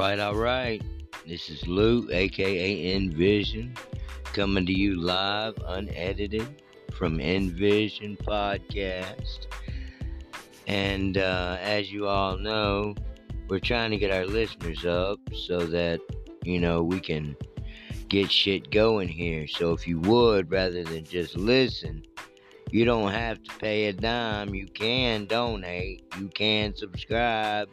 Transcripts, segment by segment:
Right, all right. This is Lou, aka Envision, coming to you live, unedited from Envision Podcast. And uh, as you all know, we're trying to get our listeners up so that, you know, we can get shit going here. So if you would, rather than just listen, you don't have to pay a dime. You can donate, you can subscribe,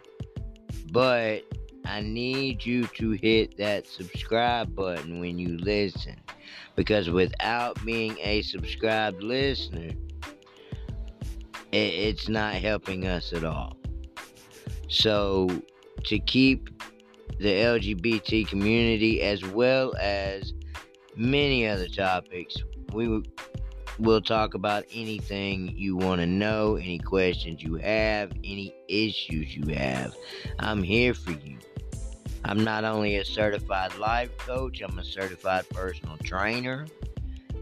but I need you to hit that subscribe button when you listen. Because without being a subscribed listener, it's not helping us at all. So, to keep the LGBT community as well as many other topics, we will talk about anything you want to know, any questions you have, any issues you have. I'm here for you. I'm not only a certified life coach, I'm a certified personal trainer,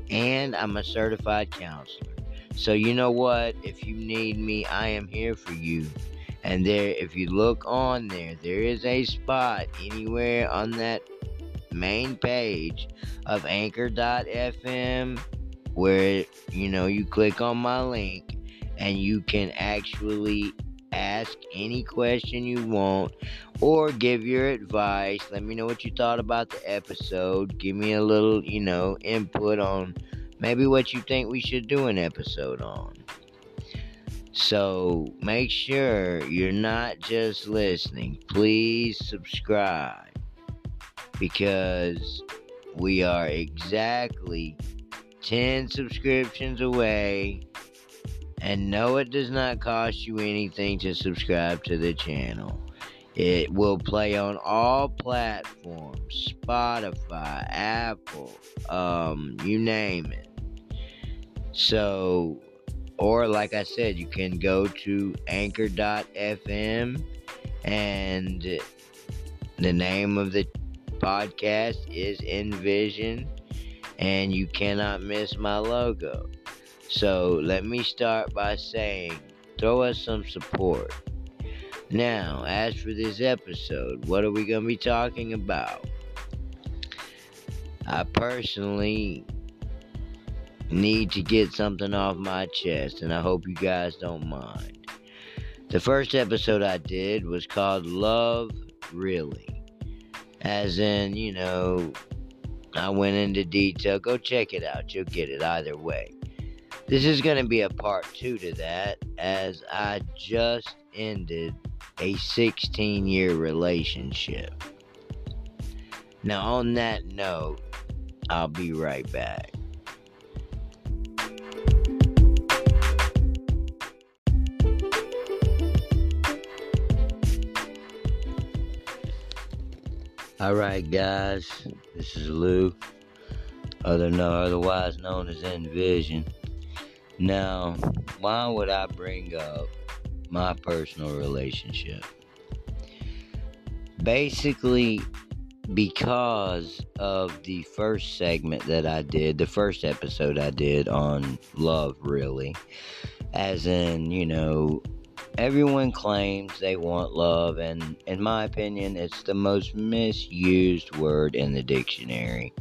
and I'm a certified counselor. So you know what? If you need me, I am here for you. And there if you look on there, there is a spot anywhere on that main page of anchor.fm where you know you click on my link and you can actually ask any question you want or give your advice. Let me know what you thought about the episode. Give me a little, you know, input on maybe what you think we should do an episode on. So make sure you're not just listening. Please subscribe because we are exactly 10 subscriptions away and no, it does not cost you anything to subscribe to the channel. It will play on all platforms Spotify, Apple, um, you name it. So, or like I said, you can go to anchor.fm and the name of the podcast is Envision, and you cannot miss my logo. So let me start by saying throw us some support. Now, as for this episode, what are we going to be talking about? I personally need to get something off my chest, and I hope you guys don't mind. The first episode I did was called Love Really. As in, you know, I went into detail. Go check it out. You'll get it either way. This is going to be a part two to that, as I just ended a 16 year relationship. Now, on that note, I'll be right back. Alright, guys, this is Lou, other no, otherwise known as Envision. Now, why would I bring up my personal relationship? Basically, because of the first segment that I did, the first episode I did on love, really. As in, you know, everyone claims they want love, and in my opinion, it's the most misused word in the dictionary.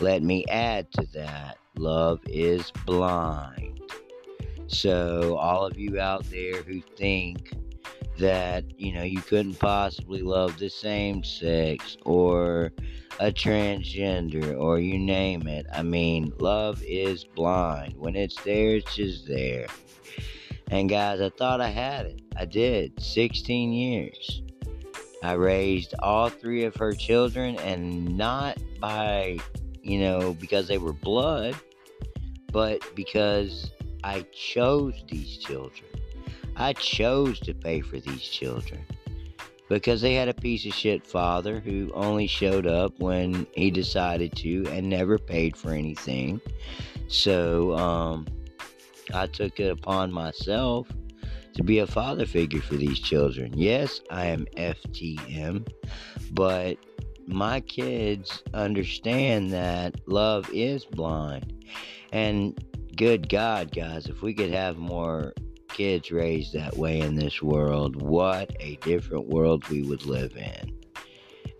Let me add to that love is blind. So, all of you out there who think that, you know, you couldn't possibly love the same sex or a transgender or you name it, I mean, love is blind. When it's there, it's just there. And, guys, I thought I had it. I did. 16 years. I raised all three of her children, and not by, you know, because they were blood, but because I chose these children. I chose to pay for these children because they had a piece of shit father who only showed up when he decided to and never paid for anything. So um, I took it upon myself to be a father figure for these children. Yes, I am FTM, but my kids understand that love is blind. And good God, guys, if we could have more kids raised that way in this world, what a different world we would live in.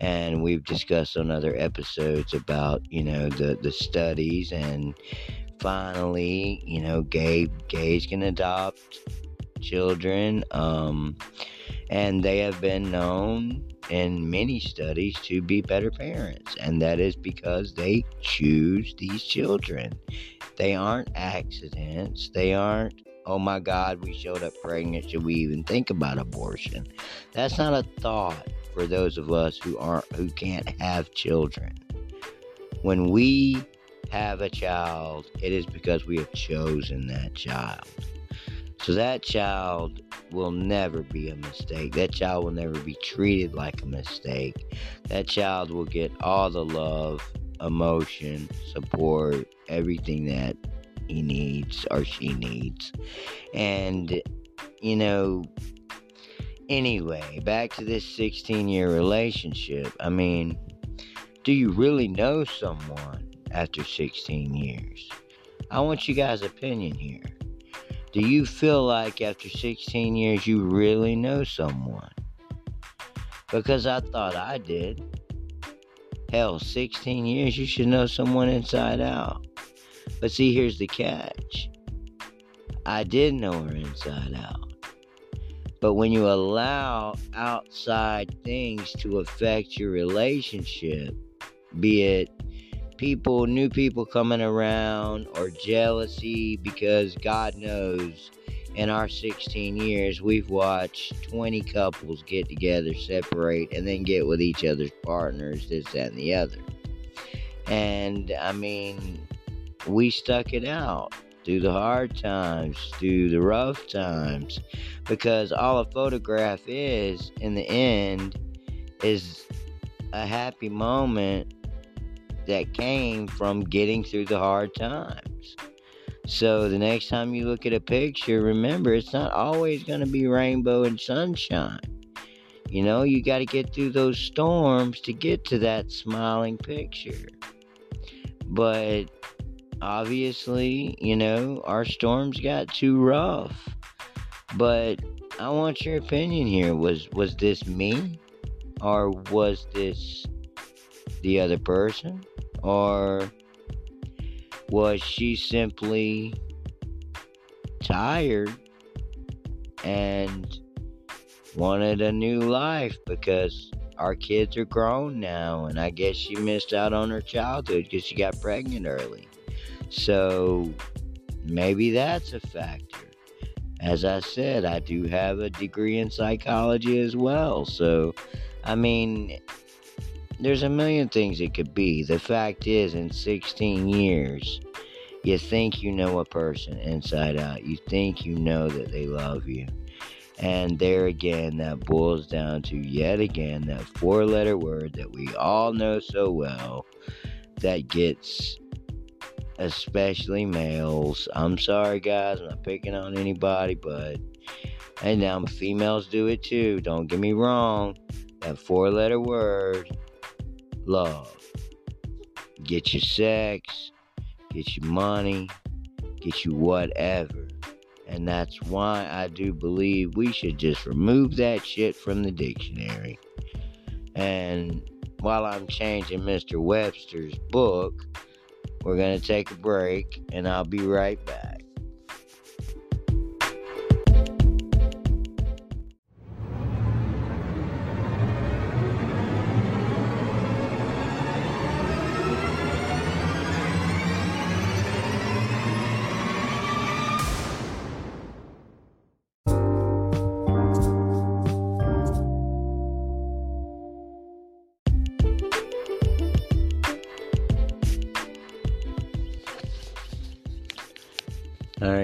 and we've discussed on other episodes about you know the the studies and finally you know gay gays can adopt children um and they have been known in many studies to be better parents and that is because they choose these children they aren't accidents they aren't oh my god we showed up pregnant should we even think about abortion that's not a thought for those of us who aren't who can't have children. When we have a child, it is because we have chosen that child. So that child will never be a mistake. That child will never be treated like a mistake. That child will get all the love, emotion, support, everything that he needs or she needs. And, you know, Anyway, back to this 16 year relationship. I mean, do you really know someone after 16 years? I want you guys' opinion here. Do you feel like after 16 years you really know someone? Because I thought I did. Hell, 16 years you should know someone inside out. But see, here's the catch I did know her inside out. But when you allow outside things to affect your relationship, be it people, new people coming around, or jealousy, because God knows in our 16 years, we've watched 20 couples get together, separate, and then get with each other's partners, this, that, and the other. And I mean, we stuck it out through the hard times, through the rough times, because all a photograph is, in the end, is a happy moment that came from getting through the hard times. So the next time you look at a picture, remember it's not always going to be rainbow and sunshine. You know, you got to get through those storms to get to that smiling picture. But obviously, you know, our storms got too rough. But I want your opinion here. Was was this me? Or was this the other person? Or was she simply tired and wanted a new life because our kids are grown now and I guess she missed out on her childhood because she got pregnant early. So maybe that's a factor. As I said, I do have a degree in psychology as well. So, I mean, there's a million things it could be. The fact is, in 16 years, you think you know a person inside out. You think you know that they love you. And there again, that boils down to yet again that four letter word that we all know so well that gets especially males. I'm sorry, guys, I'm not picking on anybody, but and now females do it too. Don't get me wrong. That four letter word, love. Get your sex, get your money, get you whatever. And that's why I do believe we should just remove that shit from the dictionary. And while I'm changing Mr. Webster's book, we're going to take a break, and I'll be right back.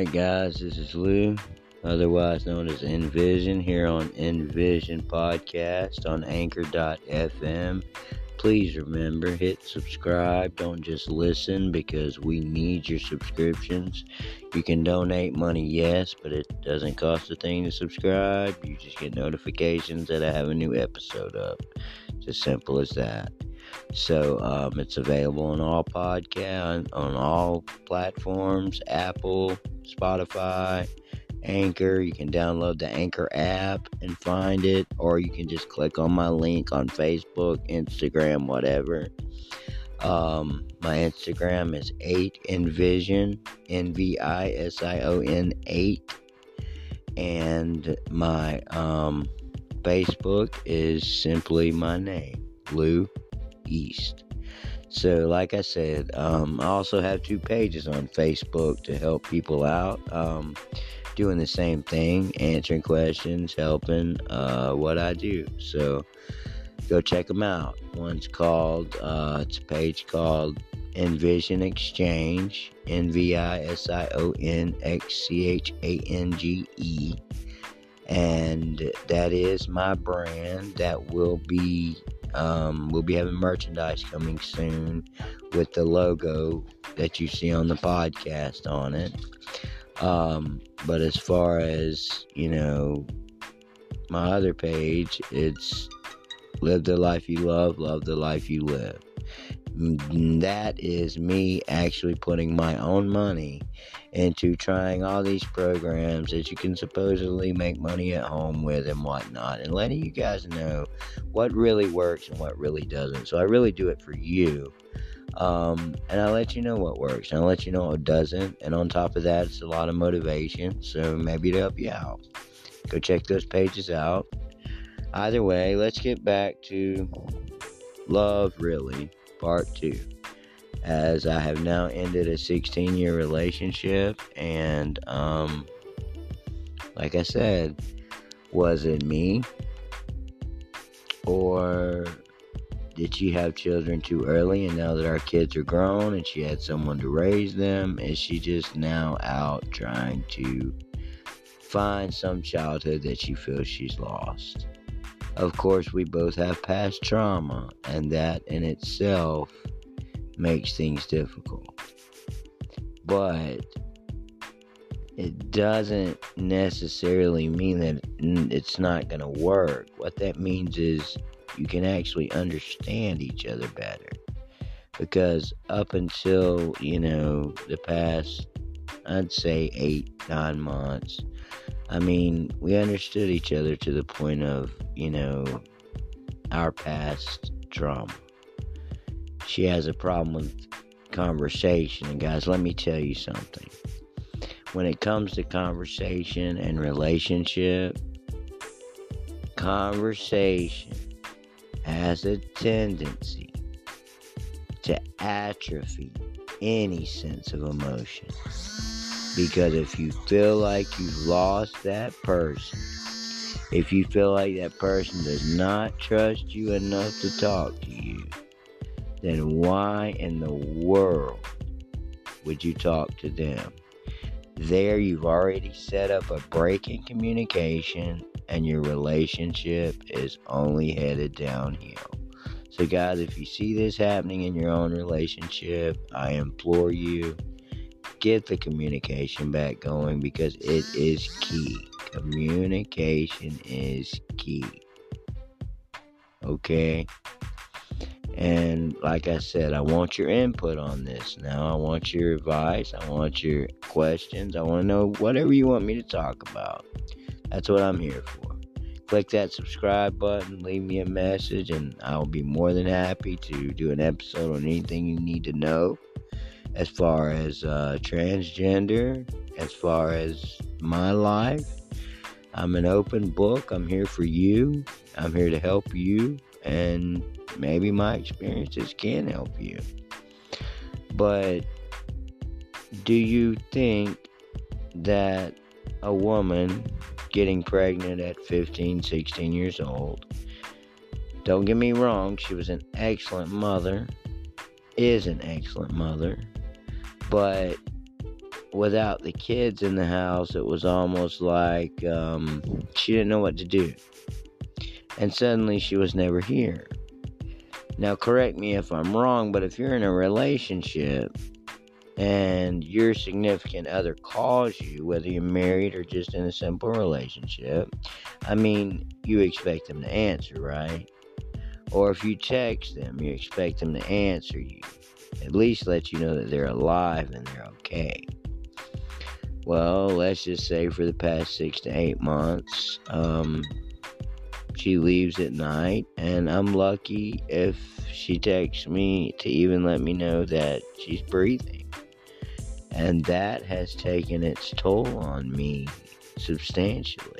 Alright, guys, this is Lou, otherwise known as Envision, here on Envision Podcast on Anchor.fm. Please remember, hit subscribe. Don't just listen because we need your subscriptions. You can donate money, yes, but it doesn't cost a thing to subscribe. You just get notifications that I have a new episode up. It's as simple as that. So um, it's available on all podcast on all platforms: Apple, Spotify, Anchor. You can download the Anchor app and find it, or you can just click on my link on Facebook, Instagram, whatever. Um, my Instagram is 8envision, N V I S I O N 8. And my um, Facebook is simply my name, Lou East. So, like I said, um, I also have two pages on Facebook to help people out. Um, doing the same thing, answering questions, helping uh, what I do. So, go check them out. One's called, uh, it's a page called Envision Exchange, N V I S I O N X C H A N G E. And that is my brand that will be um, we'll be having merchandise coming soon with the logo that you see on the podcast on it. Um, but as far as you know, my other page, it's live the life you love, love the life you live. That is me actually putting my own money into trying all these programs that you can supposedly make money at home with and whatnot, and letting you guys know what really works and what really doesn't. So I really do it for you. Um, and I let you know what works, and I let you know what doesn't. And on top of that, it's a lot of motivation. So maybe to help you out, go check those pages out. Either way, let's get back to love, really, part two as I have now ended a 16 year relationship. And, um, like I said, was it me? Or did she have children too early and now that our kids are grown and she had someone to raise them? Is she just now out trying to find some childhood that she feels she's lost? Of course, we both have past trauma, and that in itself makes things difficult. But it doesn't necessarily mean that it's not going to work. What that means is you can actually understand each other better. Because up until, you know, the past, I'd say eight, nine months, I mean, we understood each other to the point of, you know, our past trauma she has a problem with conversation. And guys, let me tell you something. When it comes to conversation and relationship, conversation has a tendency to atrophy any sense of emotion. Because if you feel like you've lost that person, if you feel like that person does not trust you enough to talk to you, then why in the world would you talk to them? There, you've already set up a break in communication, and your relationship is only headed downhill. So, guys, if you see this happening in your own relationship, I implore you get the communication back going because it is key. Communication is key. Okay? And like I said, I want your input on this now. I want your advice. I want your questions. I want to know whatever you want me to talk about. That's what I'm here for. Click that subscribe button, leave me a message, and I'll be more than happy to do an episode on anything you need to know as far as uh, transgender, as far as my life. I'm an open book. I'm here for you. I'm here to help you. And maybe my experiences can help you. But do you think that a woman getting pregnant at 15, 16 years old, don't get me wrong, she was an excellent mother, is an excellent mother, but without the kids in the house, it was almost like um, she didn't know what to do. And suddenly she was never here. Now, correct me if I'm wrong, but if you're in a relationship and your significant other calls you, whether you're married or just in a simple relationship, I mean, you expect them to answer, right? Or if you text them, you expect them to answer you. At least let you know that they're alive and they're okay. well, let's just say for the past six to eight months, um, she leaves at night, and I'm lucky if she texts me to even let me know that she's breathing. And that has taken its toll on me substantially.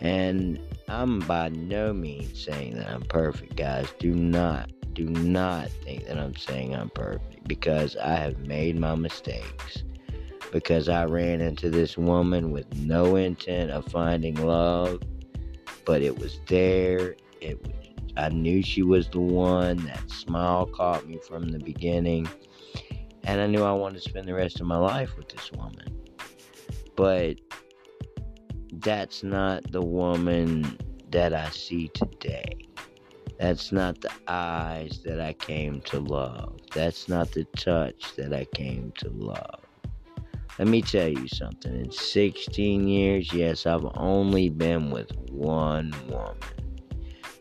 And I'm by no means saying that I'm perfect, guys. Do not, do not think that I'm saying I'm perfect because I have made my mistakes. Because I ran into this woman with no intent of finding love, but it was there. It I knew she was the one. That smile caught me from the beginning. And I knew I wanted to spend the rest of my life with this woman. But that's not the woman that I see today. That's not the eyes that I came to love. That's not the touch that I came to love. Let me tell you something. In 16 years, yes, I've only been with one woman.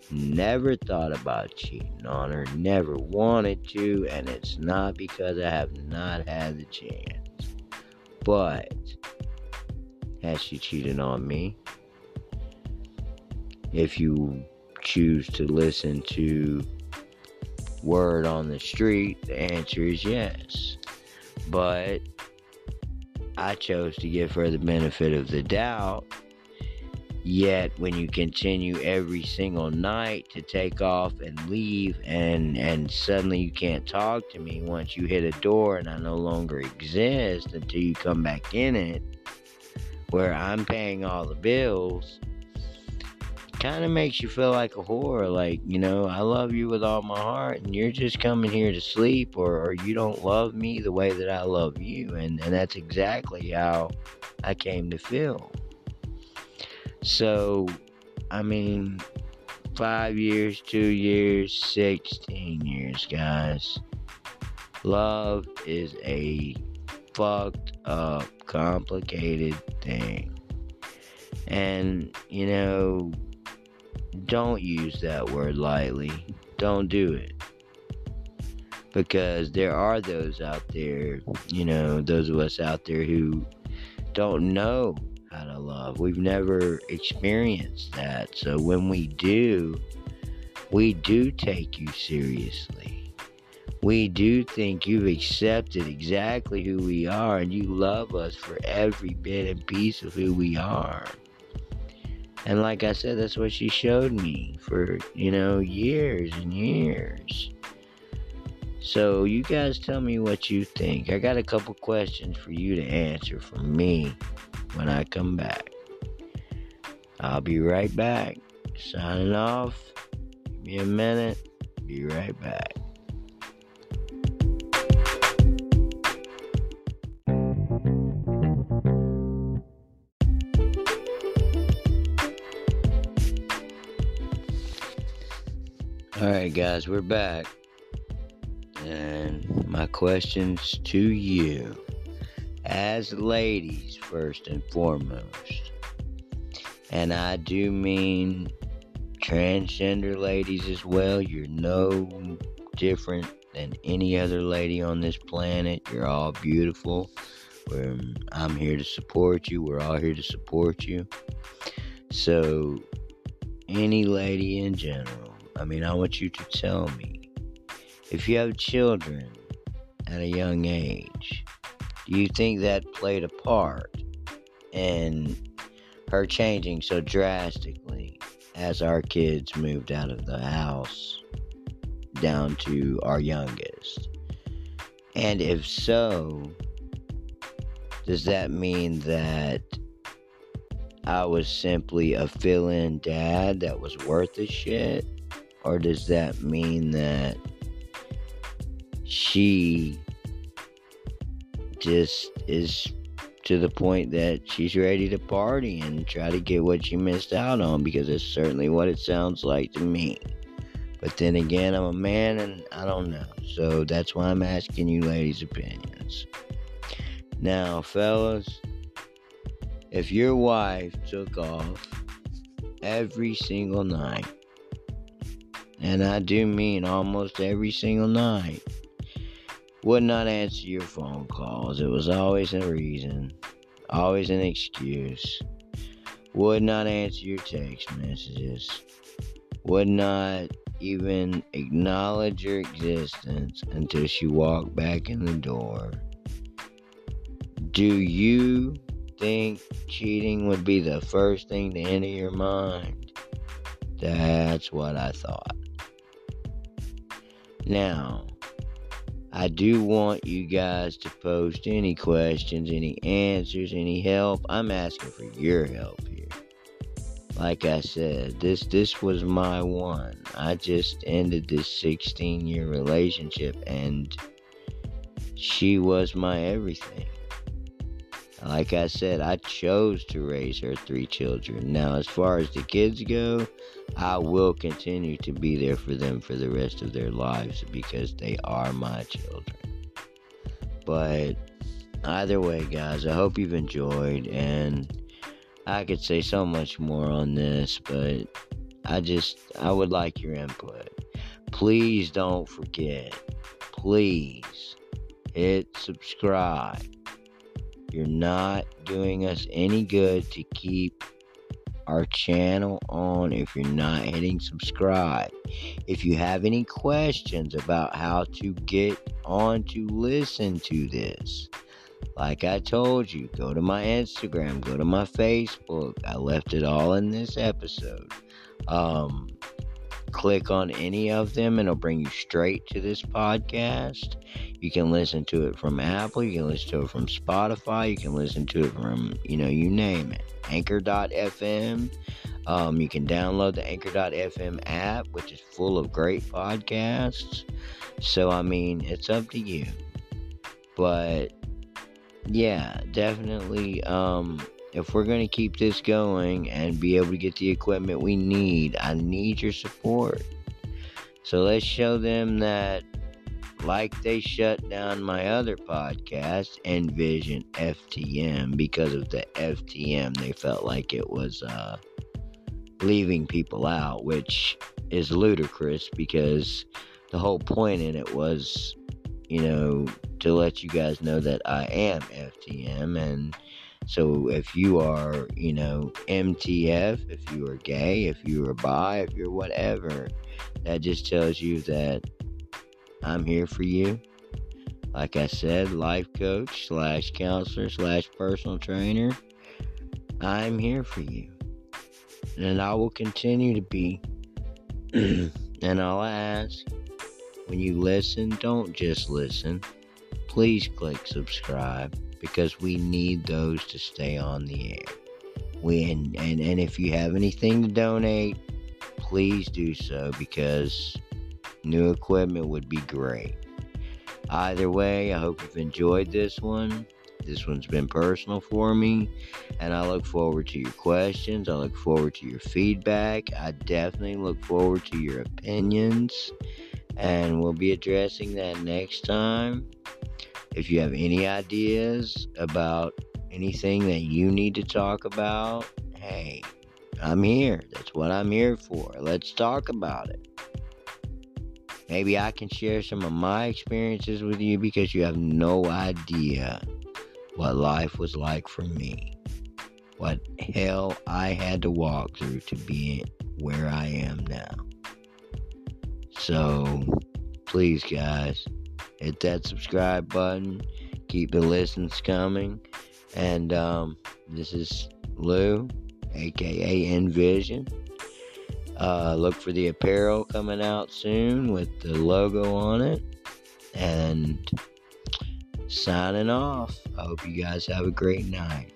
Never thought about cheating on her, never wanted to, and it's not because I have not had the chance. But has she cheated on me? If you choose to listen to word on the street, the answer is yes. But I chose to give her the benefit of the doubt. Yet when you continue every single night to take off and leave and and suddenly you can't talk to me once you hit a door and I no longer exist until you come back in it where I'm paying all the bills kind of makes you feel like a whore. Like, you know, I love you with all my heart, and you're just coming here to sleep, or, or you don't love me the way that I love you. And, and that's exactly how I came to feel. So, I mean, five years, two years, 16 years, guys. Love is a fucked up, complicated thing. And, you know, don't use that word lightly. Don't do it. Because there are those out there, you know, those of us out there who don't know how to love. We've never experienced that. So when we do, we do take you seriously. We do think you've accepted exactly who we are and you love us for every bit and piece of who we are. And like I said, that's what she showed me for, you know, years and years. So you guys tell me what you think. I got a couple questions for you to answer for me when I come back. I'll be right back. Signing off. Give me a minute. Be right back. Alright, guys, we're back. And my questions to you, as ladies, first and foremost, and I do mean transgender ladies as well. You're no different than any other lady on this planet. You're all beautiful. We're, I'm here to support you. We're all here to support you. So, any lady in general I mean, I want you to tell me if you have children at a young age, do you think that played a part in her changing so drastically as our kids moved out of the house down to our youngest? And if so, does that mean that I was simply a fill in dad that was worth a shit? Or does that mean that she just is to the point that she's ready to party and try to get what she missed out on? Because it's certainly what it sounds like to me. But then again, I'm a man and I don't know. So that's why I'm asking you ladies' opinions. Now, fellas, if your wife took off every single night and I do mean almost every single night, would not answer your phone calls. It was always a reason. always an excuse. Would not answer your text messages. Would not even acknowledge your existence until she walked back in the door. Do you think cheating would be the first thing to enter your mind? That's what I thought. Now, I do want you guys to post any questions, any answers, any help. I'm asking for your help here. Like I said, this this was my one. I just ended this 16 year relationship and she was my everything. Like I said, I chose to raise her three children. Now, as far as the kids go, I will continue to be there for them for the rest of their lives because they are my children. But either way, guys, I hope you've enjoyed. And I could say so much more on this, but I just, I would like your input. Please don't forget, please hit subscribe you're not doing us any good to keep our channel on if you're not hitting subscribe. If you have any questions about how to get on to listen to this, like I told you, go to my Instagram, go to my Facebook. I left it all in this episode. Um, click on any of them and it'll bring you straight to this podcast. You can listen to it from Apple, you can listen to it from Spotify, you can listen to it from, you know, you name it. Anchor.fm. Um, you can download the Anchor.fm app, which is full of great podcasts. So, I mean, it's up to you. But, yeah, definitely. Um, if we're going to keep this going and be able to get the equipment we need, I need your support. So let's show them that, like they shut down my other podcast, Envision FTM, because of the FTM, they felt like it was uh, leaving people out, which is ludicrous because the whole point in it was, you know, to let you guys know that I am FTM and so if you are, you know, MTF, if you are gay, if you are bi, if you're whatever, that just tells you that I'm here for you. Like I said, life coach slash counselor slash personal trainer. I'm here for you. And I will continue to be. and all I ask when you listen, don't just listen. Please click subscribe because we need those to stay on the air. We and, and, and if you have anything to donate, please do so because new equipment would be great. Either way, I hope you've enjoyed this one. This one's been personal for me, and I look forward to your questions. I look forward to your feedback. I definitely look forward to your opinions, and we'll be addressing that next time. If you have any ideas about anything that you need to talk about, hey, I'm here. That's what I'm here for. Let's talk about it. Maybe I can share some of my experiences with you because you have no idea what life was like for me. What hell I had to walk through to be where I am now. So, please, guys, hit that subscribe button. Keep the listens coming. And um, this is Lou, aka Envision. Uh, look for the apparel coming out soon with the logo on it. And signing off. I hope you guys have a great night.